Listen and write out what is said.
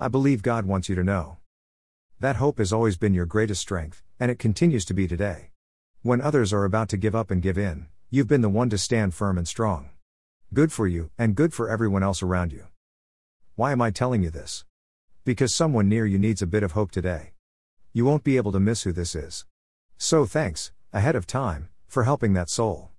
I believe God wants you to know. That hope has always been your greatest strength, and it continues to be today. When others are about to give up and give in, you've been the one to stand firm and strong. Good for you, and good for everyone else around you. Why am I telling you this? Because someone near you needs a bit of hope today. You won't be able to miss who this is. So thanks, ahead of time, for helping that soul.